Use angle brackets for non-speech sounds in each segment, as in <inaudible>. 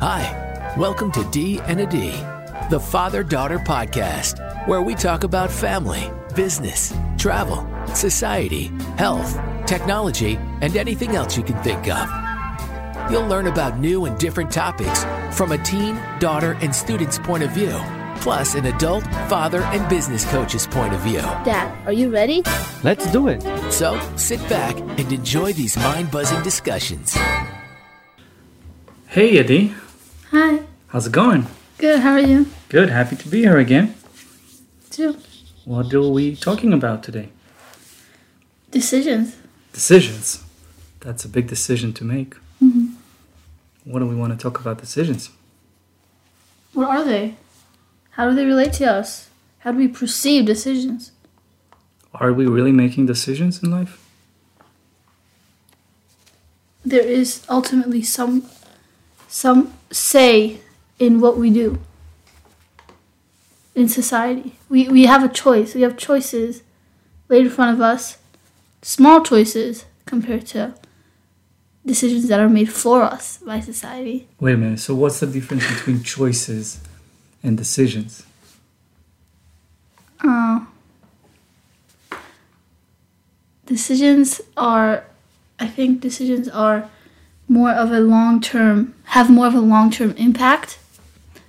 Hi, welcome to D and a D, the father daughter podcast, where we talk about family, business, travel, society, health, technology, and anything else you can think of. You'll learn about new and different topics from a teen, daughter, and student's point of view, plus an adult, father, and business coach's point of view. Dad, are you ready? Let's do it. So sit back and enjoy these mind buzzing discussions. Hey, Eddie. Hi. How's it going? Good. How are you? Good. Happy to be here again. Too. What are we talking about today? Decisions. Decisions. That's a big decision to make. Mm-hmm. What do we want to talk about decisions? What are they? How do they relate to us? How do we perceive decisions? Are we really making decisions in life? There is ultimately some some say in what we do in society. We we have a choice. We have choices laid in front of us. Small choices compared to decisions that are made for us by society. Wait a minute. So, what's the difference between choices and decisions? Uh, decisions are, I think decisions are more of a long term, have more of a long term impact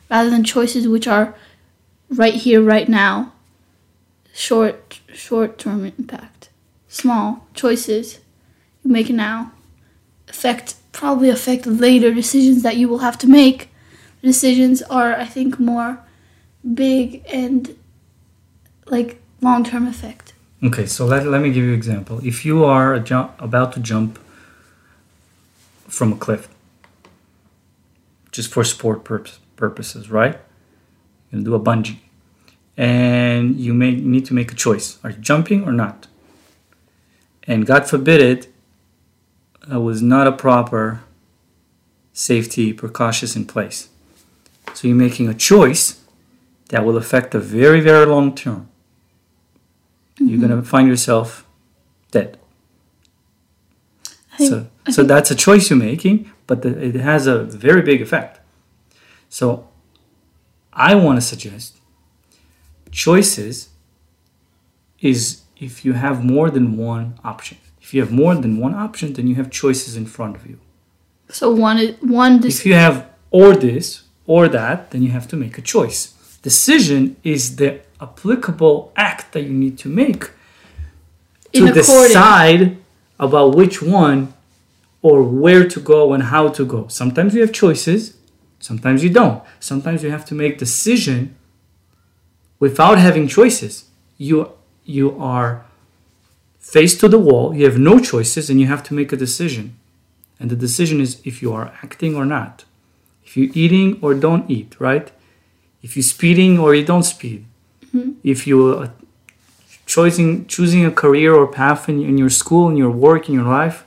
rather than choices which are right here, right now. Short, short term impact. Small choices you make now affect, probably affect later decisions that you will have to make. Decisions are, I think, more big and like long term effect. Okay, so let, let me give you an example. If you are jump, about to jump from a cliff, just for sport purpose, purposes, right? You do a bungee, and you may need to make a choice: are you jumping or not? And God forbid it, was not a proper safety precautions in place. So you're making a choice that will affect the very very long term you're mm-hmm. gonna find yourself dead. So, I so <laughs> that's a choice you're making, but the, it has a very big effect. So, I want to suggest choices is if you have more than one option. If you have more than one option, then you have choices in front of you. so one one. If you have or this or that, then you have to make a choice. Decision is the applicable act that you need to make In to according- decide about which one or where to go and how to go. Sometimes you have choices, sometimes you don't. Sometimes you have to make decision without having choices. You you are faced to the wall, you have no choices and you have to make a decision. And the decision is if you are acting or not. If you're eating or don't eat, right? If you're speeding or you don't speed. Mm-hmm. If you're choosing choosing a career or path in, in your school, in your work, in your life,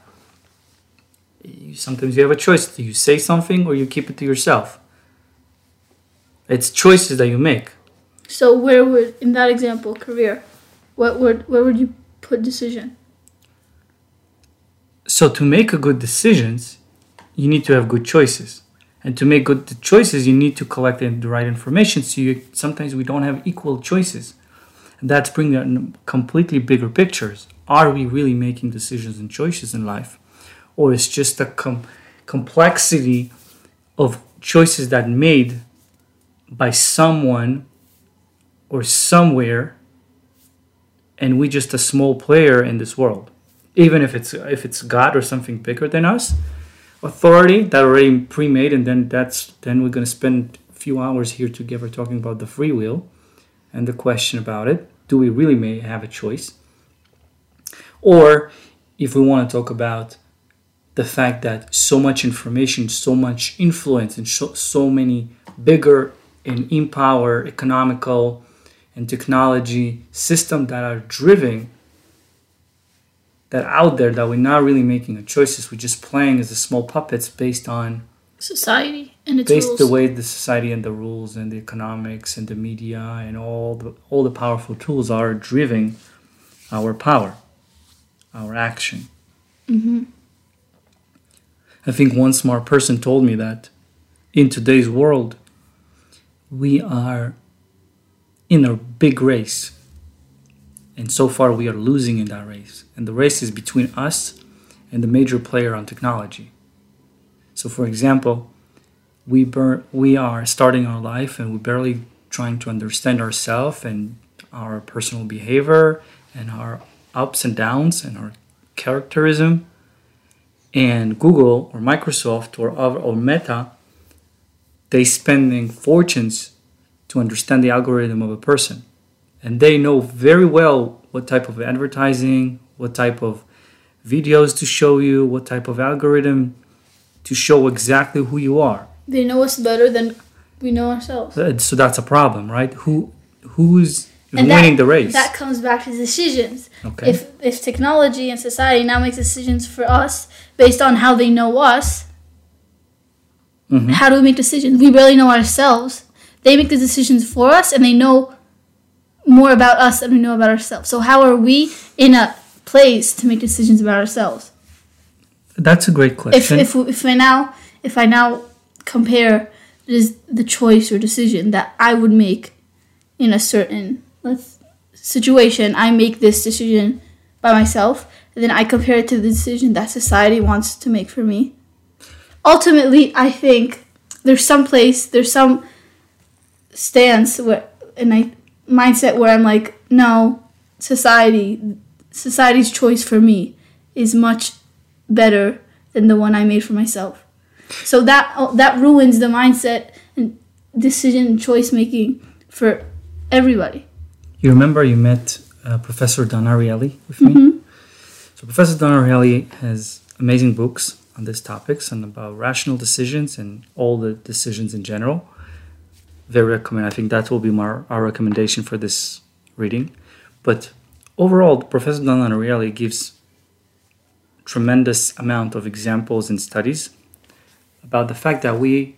you, sometimes you have a choice. Do you say something or you keep it to yourself? It's choices that you make. so where would in that example career, what would where would you put decision? So to make a good decisions, you need to have good choices. And to make good choices, you need to collect the the right information. So you, sometimes we don't have equal choices. That's bringing completely bigger pictures. Are we really making decisions and choices in life? Or is just a com- complexity of choices that made by someone or somewhere and we just a small player in this world even if it's if it's god or something bigger than us authority that already pre-made and then that's then we're going to spend a few hours here together talking about the free will and the question about it do we really may have a choice? Or if we want to talk about the fact that so much information so much influence and so, so many bigger and in power economical and technology system that are driven that out there that we're not really making a choices we're just playing as the small puppets based on Society and its based rules. the way the society and the rules and the economics and the media and all the all the powerful tools are driving our power our action mm-hmm. I think one smart person told me that in today's world, we are in a big race. And so far, we are losing in that race. And the race is between us and the major player on technology. So, for example, we, we are starting our life and we're barely trying to understand ourselves and our personal behavior and our ups and downs and our characterism. And Google or Microsoft or, or Meta, they spending fortunes to understand the algorithm of a person. And they know very well what type of advertising, what type of videos to show you, what type of algorithm to show exactly who you are. They know us better than we know ourselves. So that's a problem, right? Who who's And winning that, the race? That comes back to decisions. Okay. If if technology and society now makes decisions for us based on how they know us, Mhm. how do we make decisions? We barely know ourselves. They make the decisions for us, and they know more about us than we know about ourselves. So how are we in a place to make decisions about ourselves? That's a great If question. if if I now if I now compare this, the choice or decision that I would make in a certain situation, I make this decision by myself, and then I compare it to the decision that society wants to make for me. Ultimately, I think there's some place, there's some stance where, and I mindset where I'm like, no, society, society's choice for me is much better than the one I made for myself. So that that ruins the mindset and decision choice making for everybody. you remember you met uh, Professor Dan Ariely with me? So Professor Dan Ariely has amazing books on these topics and about rational decisions and all the decisions in general. Very recommend. I think that will be my, our recommendation for this reading. But overall, Professor Dan Ariely gives tremendous amount of examples and studies about the fact that we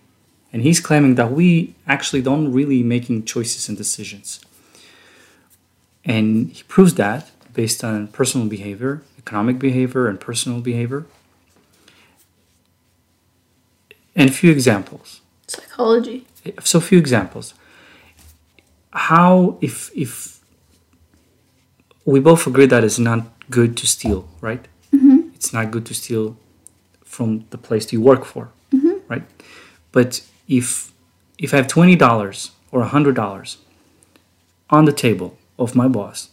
and he's claiming that we actually don't really making choices and decisions. And he proves that based on personal behavior economic behavior and personal behavior. And a few examples. Psychology. so few examples. How if if we both agree that it's not good to steal right? Mm-hmm. It's not good to steal from the place you work for but if if i have $20 or $100 on the table of my boss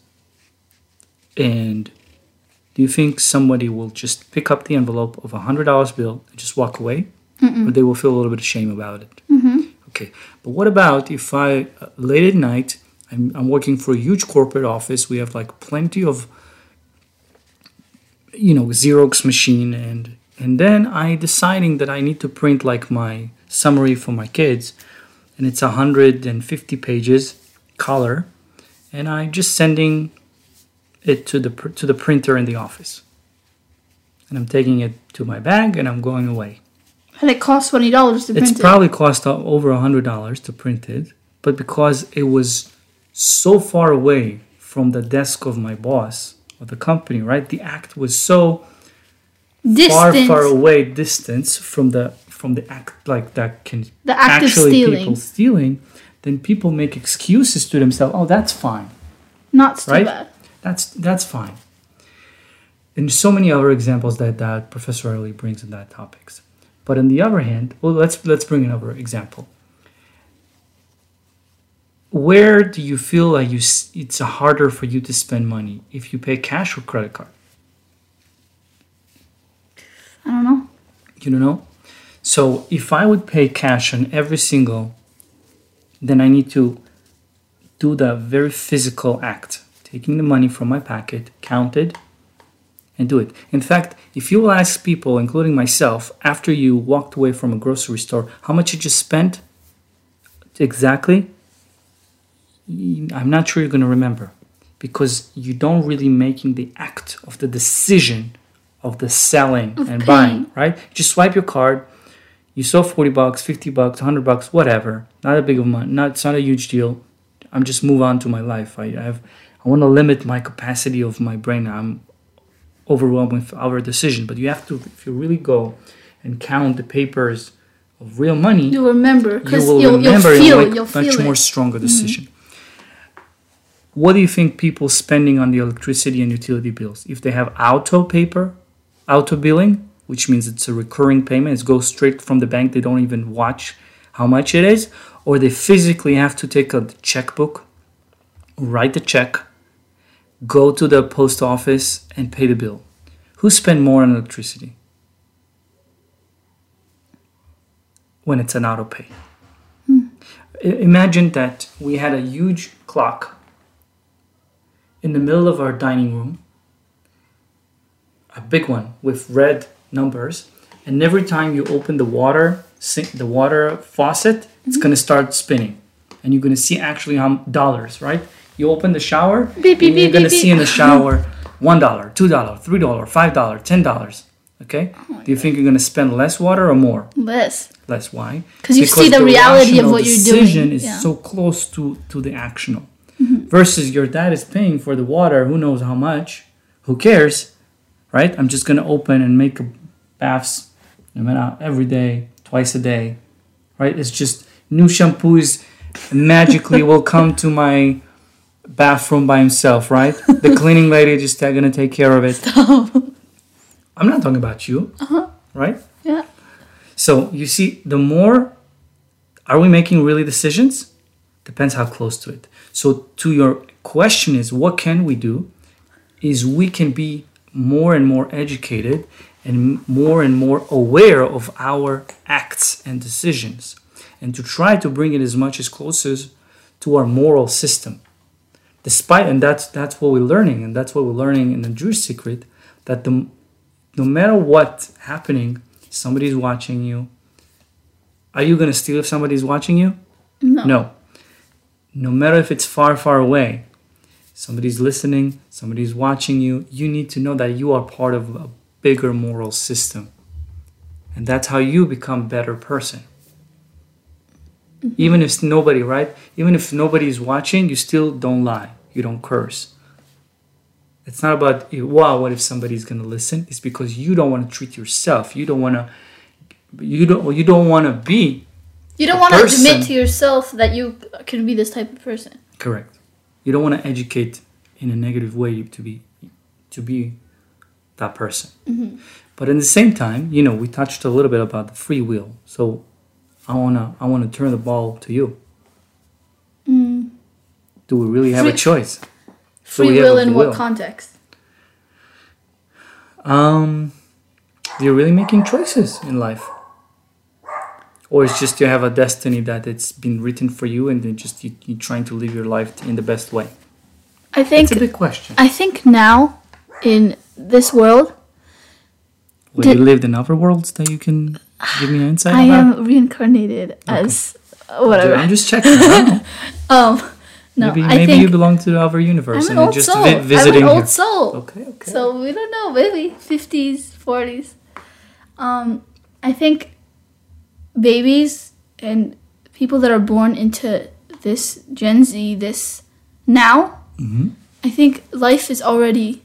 and do you think somebody will just pick up the envelope of a $100 bill and just walk away? Or they will feel a little bit of shame about it? Okay, but what about if I uh, late at night I'm, I'm working for a huge corporate office. We have like plenty of you know Xerox machine and and then I deciding that I need to print like my summary for my kids, and it's 150 pages color, and i'm just sending it to the pr- to the printer in the office, and I'm taking it to my bag and I'm going away. And it costs twenty dollars to print it. It's probably cost over a hundred dollars to print it, but because it was so far away from the desk of my boss of the company, right? The act was so it. far, far away distance from the from the act like that can The act of actually stealing. people stealing. Then people make excuses to themselves. Oh, that's fine. Not too Right? bad. That's that's fine. And so many other examples that, that Professor Ariely brings in that topics. But on the other hand, well, let's let's bring another example. Where do you feel like you it's harder for you to spend money if you pay cash or credit card? I don't know. You don't know. So if I would pay cash on every single, then I need to do the very physical act, taking the money from my pocket, count it, and do it. In fact, if you will ask people, including myself, after you walked away from a grocery store, how much you just spent exactly, I'm not sure you're going to remember because you don't really making the act of the decision of the selling and buying, right? Just swipe your card. You saw 40 bucks, 50 bucks, 100 bucks, whatever. Not a big amount. Not, it's not a huge deal. I'm just move on to my life. I, I have, I want to limit my capacity of my brain. I'm overwhelmed with our decision. But you have to, if you really go and count the papers of real money, You'll remember you will you'll, you'll remember and feel you'll much feel more it. Mm-hmm. stronger decision. What do you think people spending on the electricity and utility bills? If they have auto paper, auto billing, which means it's a recurring payment, it goes straight from the bank. They don't even watch how much it is, or they physically have to take a checkbook, write the check, go to the post office and pay the bill. Who spend more on electricity? When it's an auto pay. Hmm. I- Imagine that we had a huge clock in the middle of our dining room, a big one with red numbers, and every time you open the water sink, the water faucet, it's mm-hmm. gonna start spinning, and you're gonna see actually how dollars, right? You open the shower, Beep, beep, and you're beep, gonna see in the shower <laughs> one dollar, two dollar, three dollar, five dollar, ten dollars. Okay, Oh do you think you're gonna spend less water or more? Less. Less. Why? Because you see the reality of what you're doing, decision is yeah. so close to to the actional. Mm-hmm. Versus your dad is paying for the water. Who knows how much? Who cares? Right? I'm just gonna open and make a baths no matter every day, twice a day. Right? It's just new shampoos magically will come to my bathroom by himself, right? The <laughs> cleaning lady just uh, gonna take care of it. I'm not talking about you, right? Yeah. So you see, the more are we making really decisions? Depends how close to it. So to your question is what can we do? Is we can be more and more educated and more and more aware of our acts and decisions and to try to bring it as much as closest to our moral system. Despite and that's that's what we're learning and that's what we're learning in the jewish secret that the no matter what happening somebody's watching you. Are you going to steal if somebody's watching you? No. no. No matter if it's far far away somebody's listening somebody's watching you you need to know that you are part of a bigger moral system. And that's how you become a better person. Mm-hmm. Even if nobody right? Even if nobody is watching you still don't lie. You don't curse. It's not about wow what if somebody's going to listen? It's because you don't want to treat yourself. You don't want to you don't you don't want to be You don't want to admit to yourself that you can be this type of person. correct. You don't want to educate in a negative way to be to be that person. But in the same time you know we touched a little bit about the free will. So i want to i want to turn the ball to you. Do we really have a choice? Free we will in what will. context? um you're really making choices in life. Or it's just you have a destiny that it's been written for you and then just you, you're trying to live your life in the best way? I think it's a big question. I think now in this world Well, Did- you lived in other worlds that you can give me an insight <sighs> I about? am reincarnated as whatever. I'm just checking. <laughs> Um no, maybe maybe you belong to the other universe I'm and an you're old just soul. vi- visiting I'm an here. old soul. Okay, okay. So we don't know, maybe fifties, forties. Um, I think babies and people that are born into this Gen Z, this now, Mhm. I think life is already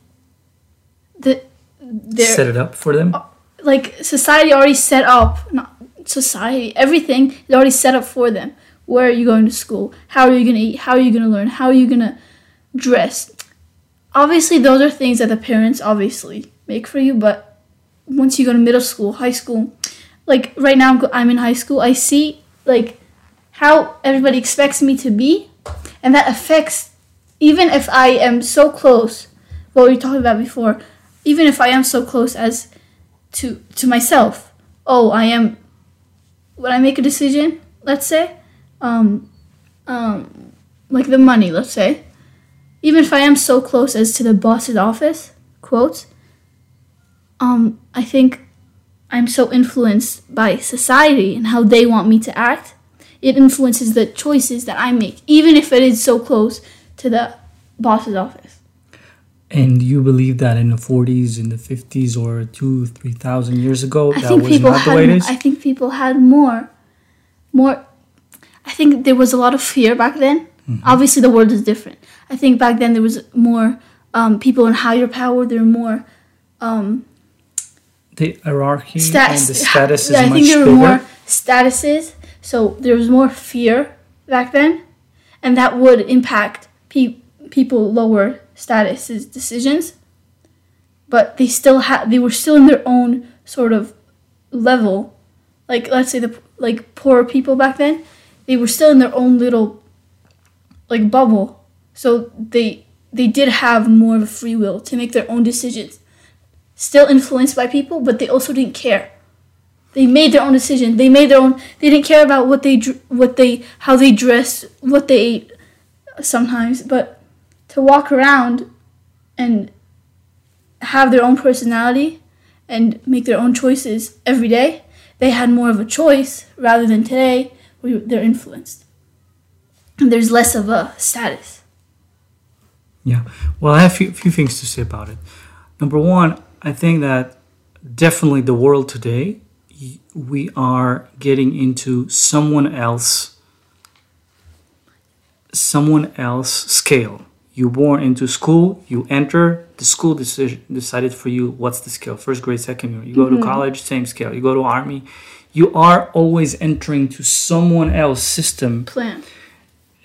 the Set it up for them. like society already set up not society everything is already set up for them. Where are you going to school? How are you going to eat? How are you going to learn? How are you going to dress? Obviously those are things that the parents obviously make for you but once you go to middle school high school like right now I'm, I'm in high school i see like how everybody expects me to be and that affects even if i am so close what we were talking about before even if i am so close as to to myself oh i am when i make a decision let's say um um like the money let's say even if i am so close as to the boss's office quote, um i think i'm so influenced by society and how they want me to act. It influences the choices that i make even if it is so close to the boss's office And you believe that in the 40s, in the 50s, or two, 3,000 years ago, I that think was people not the had. way it is? I think people had more, more. I think there was a lot of fear back then. Mm-hmm. Obviously, the world is different. I think back then there was more um, people in higher power. There were more um, the hierarchy stats. and the status I much think there were bigger. more statuses. So there was more fear back then, and that would impact pe- people lower statuses decisions. But they still had they were still in their own sort of level. Like let's say the like poor people back then, they were still in their own little like bubble. So they they did have more of a free will to make their own decisions. Still influenced by people, but they also didn't care. They made their own decision. They made their own. They didn't care about what they what they how they dressed, what they ate. Sometimes, but to walk around and have their own personality and make their own choices every day, they had more of a choice rather than today where they're influenced. And there's less of a status. Yeah. Well, I have a few, few things to say about it. Number one, I think that definitely the world today, we are getting into someone else, someone else scale. You born into school, you enter, the school decision decided for you what's the scale. First grade, second year. You go to mm-hmm. college, same scale. You go to army. You are always entering to someone else system Plan.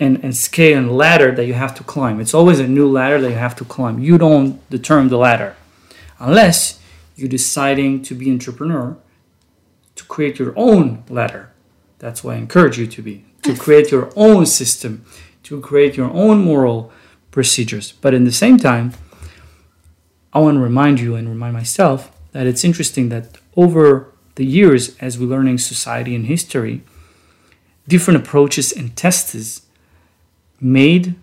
and, and scale and ladder that you have to climb. It's always a new ladder that you have to climb. You don't determine the ladder unless you're deciding to be entrepreneur to create your own ladder. That's why I encourage you to be to create your own system, to create your own moral procedures. But in the same time, I want to remind you and remind myself that it's interesting that over the years, as we're learning society and history, different approaches and tests made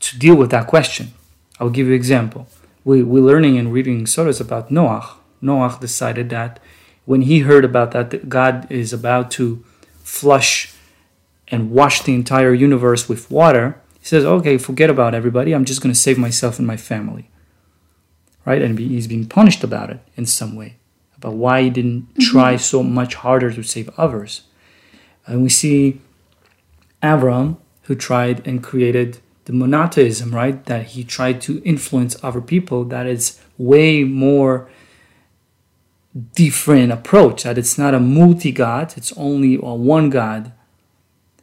to deal with that question. I'll give you an example. We, we're learning and reading stories about Noah. Noah decided that when he heard about that, that God is about to flush and wash the entire universe with water, he says, okay, forget about everybody. I'm just going to save myself and my family. Right? And he's being punished about it in some way, about why he didn't mm-hmm. try so much harder to save others. And we see Avram, who tried and created the monotheism, right? That he tried to influence other people. That is way more different approach. That it's not a multi god. It's only a one god.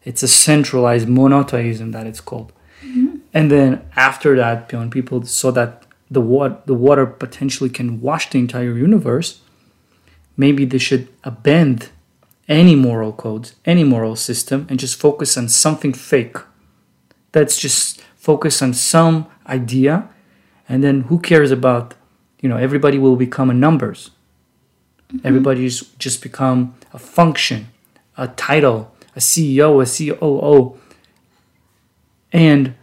It's a centralized monotheism that it's called. Mm-hmm. And then after that, when people saw that the water, the water potentially can wash the entire universe, maybe they should abandon any moral codes, any moral system, and just focus on something fake. That's just focus on some idea, and then who cares about, you know, everybody will become a numbers. Mm-hmm. Everybody's just become a function, a title, a CEO, a COO. And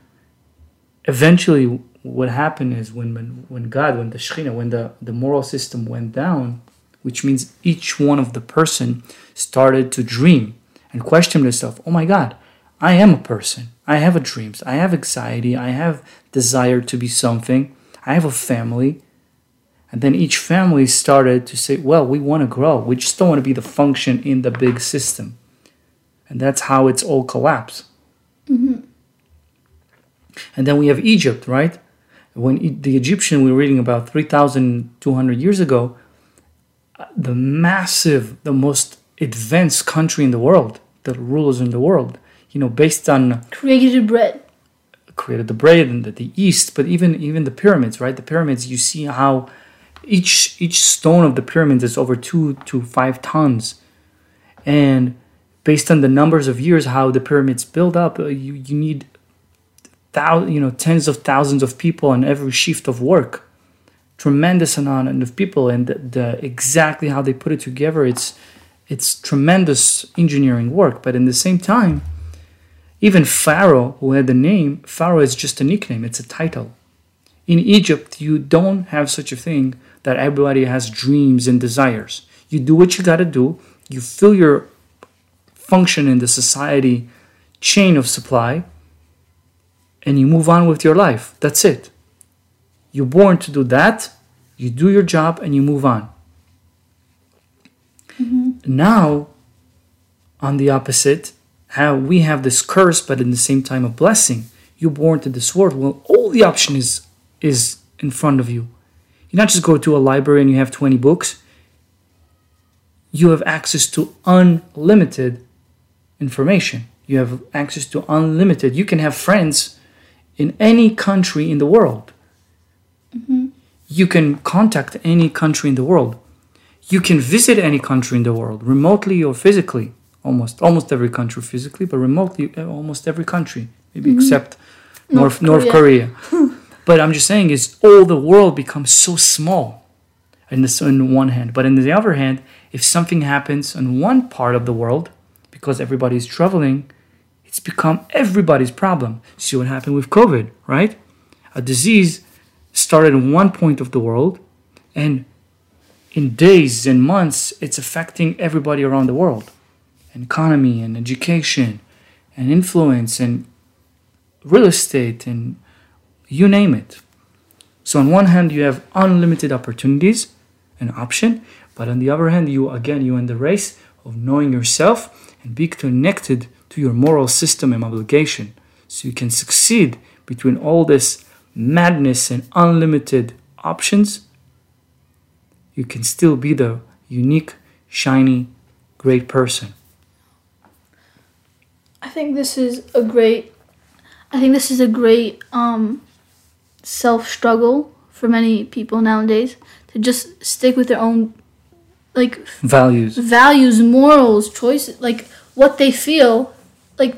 eventually what happened is when, when, when God, when the Shekhinah, when the, the moral system went down, which means each one of the person started to dream and question themselves, oh my God, I am a person. I have a dreams. I have anxiety. I have desire to be something. I have a family. And then each family started to say, well, we want to grow. We just don't want to be the function in the big system. And that's how it's all collapsed. And then we have Egypt, right? When the Egyptian we were reading about 3,200 years ago, uh, the massive, the most advanced country in the world, the rulers in the world, you know, based on Created the bread. created the bread and the, the east, but even even the pyramids, right? The pyramids, you see how each each stone of the pyramids is over two to five tons, and based on the numbers of years how the pyramids build up, uh, you you need thou you know tens of thousands of people on every shift of work, tremendous amount of people, and the, the exactly how they put it together, it's it's tremendous engineering work, but in the same time. Even Pharaoh, who had the name, Pharaoh is just a nickname, it's a title. In Egypt, you don't have such a thing that everybody has dreams and desires. You do what you got to do, you fill your function in the society chain of supply, and you move on with your life. That's it. You're born to do that, you do your job, and you move on. Mm-hmm. Now, on the opposite, how we have this curse, but in the same time a blessing. You're born to this world. Well, all the option is is in front of you. You not just go to a library and you have 20 books. you have access to unlimited information. You have access to unlimited. You can have friends in any country in the world. You can contact any country in the world. You can visit any country in the world, remotely or physically. Almost almost every country physically, but remotely uh, almost every country, maybe except North North Korea. <laughs> but I'm just saying is all the world becomes so small in this on one hand. But on the other hand, if something happens in one part of the world, because everybody's traveling, it's become everybody's problem. See what happened with COVID, right? A disease started in one point of the world, and in days and months, it's affecting everybody around the world. And economy and education and influence and real estate and you name it. So on one hand, you have unlimited opportunities and option, but on the other hand, you again you're in the race of knowing yourself and be connected to your moral system and obligation, so you can succeed between all this madness and unlimited options. You can still be the unique, shiny, great person. I think this is a great I think this is a great um self struggle for many people nowadays to just stick with their own like Values. values, morals, choices, like what they feel. Like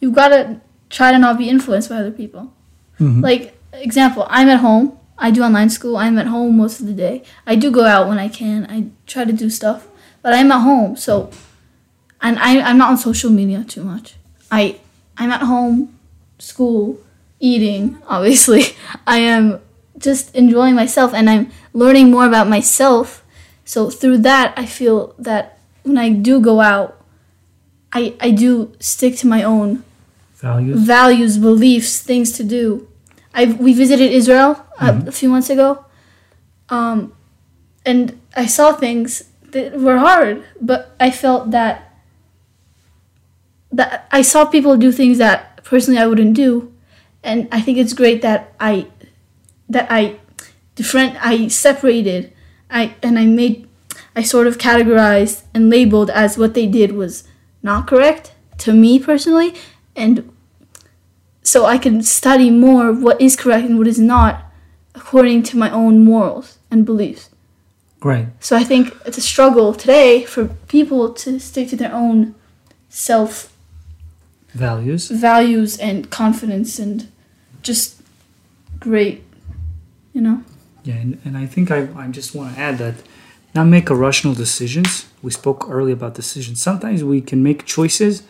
you've gotta try to not be influenced by other people. Mm-hmm. Like example, I'm at home. I do online school. I'm at home most of the day. I do go out when I can. I try to do stuff, but I'm at home. So, and I I'm not on social media too much. I I'm at home, school, eating. Obviously, <laughs> I am just enjoying myself, and I'm learning more about myself. So through that, I feel that when I do go out, I I do stick to my own Values. values, beliefs, things to do. I we visited Israel uh, a few months ago, um, and I saw things that were hard, but I felt that that I saw people do things that personally I wouldn't do, and I think it's great that I that I different I separated I and I made I sort of categorized and labeled as what they did was not correct to me personally and so I can study more what is correct and what is not according to my own morals and beliefs. Right. So I think it's a struggle today for people to stick to their own self Values. values and confidence and just great, you know? Yeah, and, and I think I, I just want to add that not make irrational decisions. We spoke earlier about decisions. Sometimes we can make choices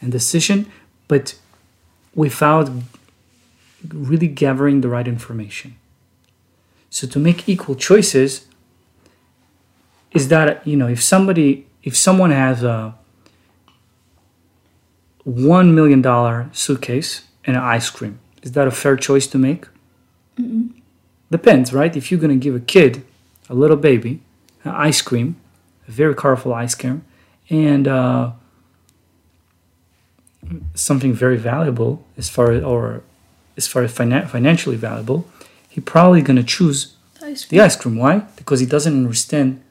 and decision, but without really gathering the right information. So to make equal choices is that you know if somebody if someone has a one million dollar suitcase and an ice cream, is that a fair choice to make? Mm-hmm. Depends, right? If you're gonna give a kid, a little baby, an ice cream, a very colorful ice cream, and uh, something very valuable as far as or as far as finan- financially valuable, he probably gonna choose the ice cream. Why? Because he doesn't understand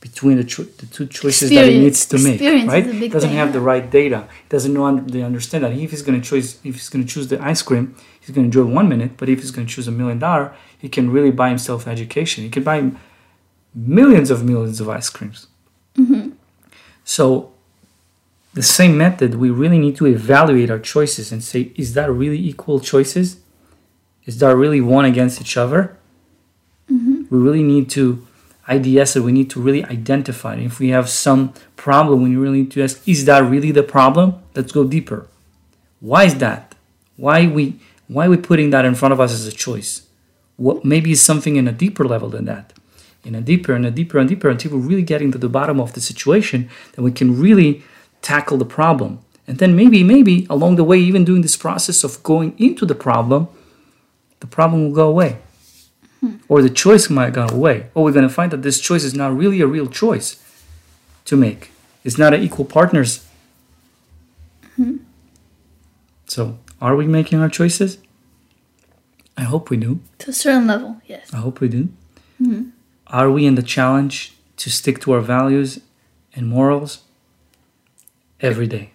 between the, cho- the two choices that he needs to make. Right? big doesn't thing, have yeah. the right data. Doesn't know un- they understand that if he's gonna choose if he's gonna choose the ice cream, he's gonna enjoy one minute. But if he's gonna choose a million dollar, he can really buy himself education. He can buy millions of millions of ice creams. Mm-hmm. So the same method, we really need to evaluate our choices and say, is that really equal choices? Is that really one against each other? Mm-hmm. We really need to IDS that We need to really identify. If we have some problem, we really need to ask, is that really the problem? Let's go deeper. Why is that? Why we why are we putting that in front of us as a choice? What maybe it's something in a deeper level than that. In a deeper and a deeper and deeper until we're really getting to the bottom of the situation, then we can really tackle the problem. And then maybe, maybe along the way, even doing this process of going into the problem, the problem will go away. Hmm. Or the choice might go away. Or we're going to find that this choice is not really a real choice to make. It's not an equal partners. Hmm. So, are we making our choices? I hope we do. To a certain level, yes. I hope we do. Hmm. Are we in the challenge to stick to our values and morals every day.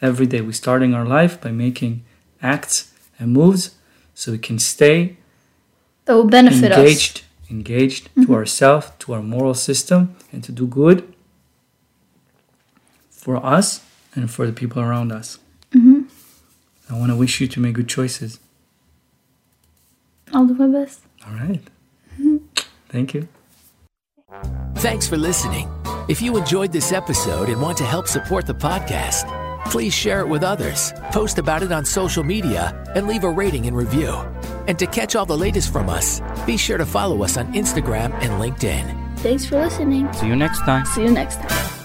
Every day, we're starting our life by making acts and moves so we can stay That will benefit us. engaged, engaged to mm-hmm. ourselves, to our moral system, and to do good for us and for the people around us. Mm-hmm. I want to wish you to make good choices. I'll do my best. All right. Mm-hmm. Thank you. Thanks for listening. If you enjoyed this episode and want to help support the podcast, please share it with others, post about it on social media, and leave a rating and review. And to catch all the latest from us, be sure to follow us on Instagram and LinkedIn. Thanks for listening. See you next time. See you next time.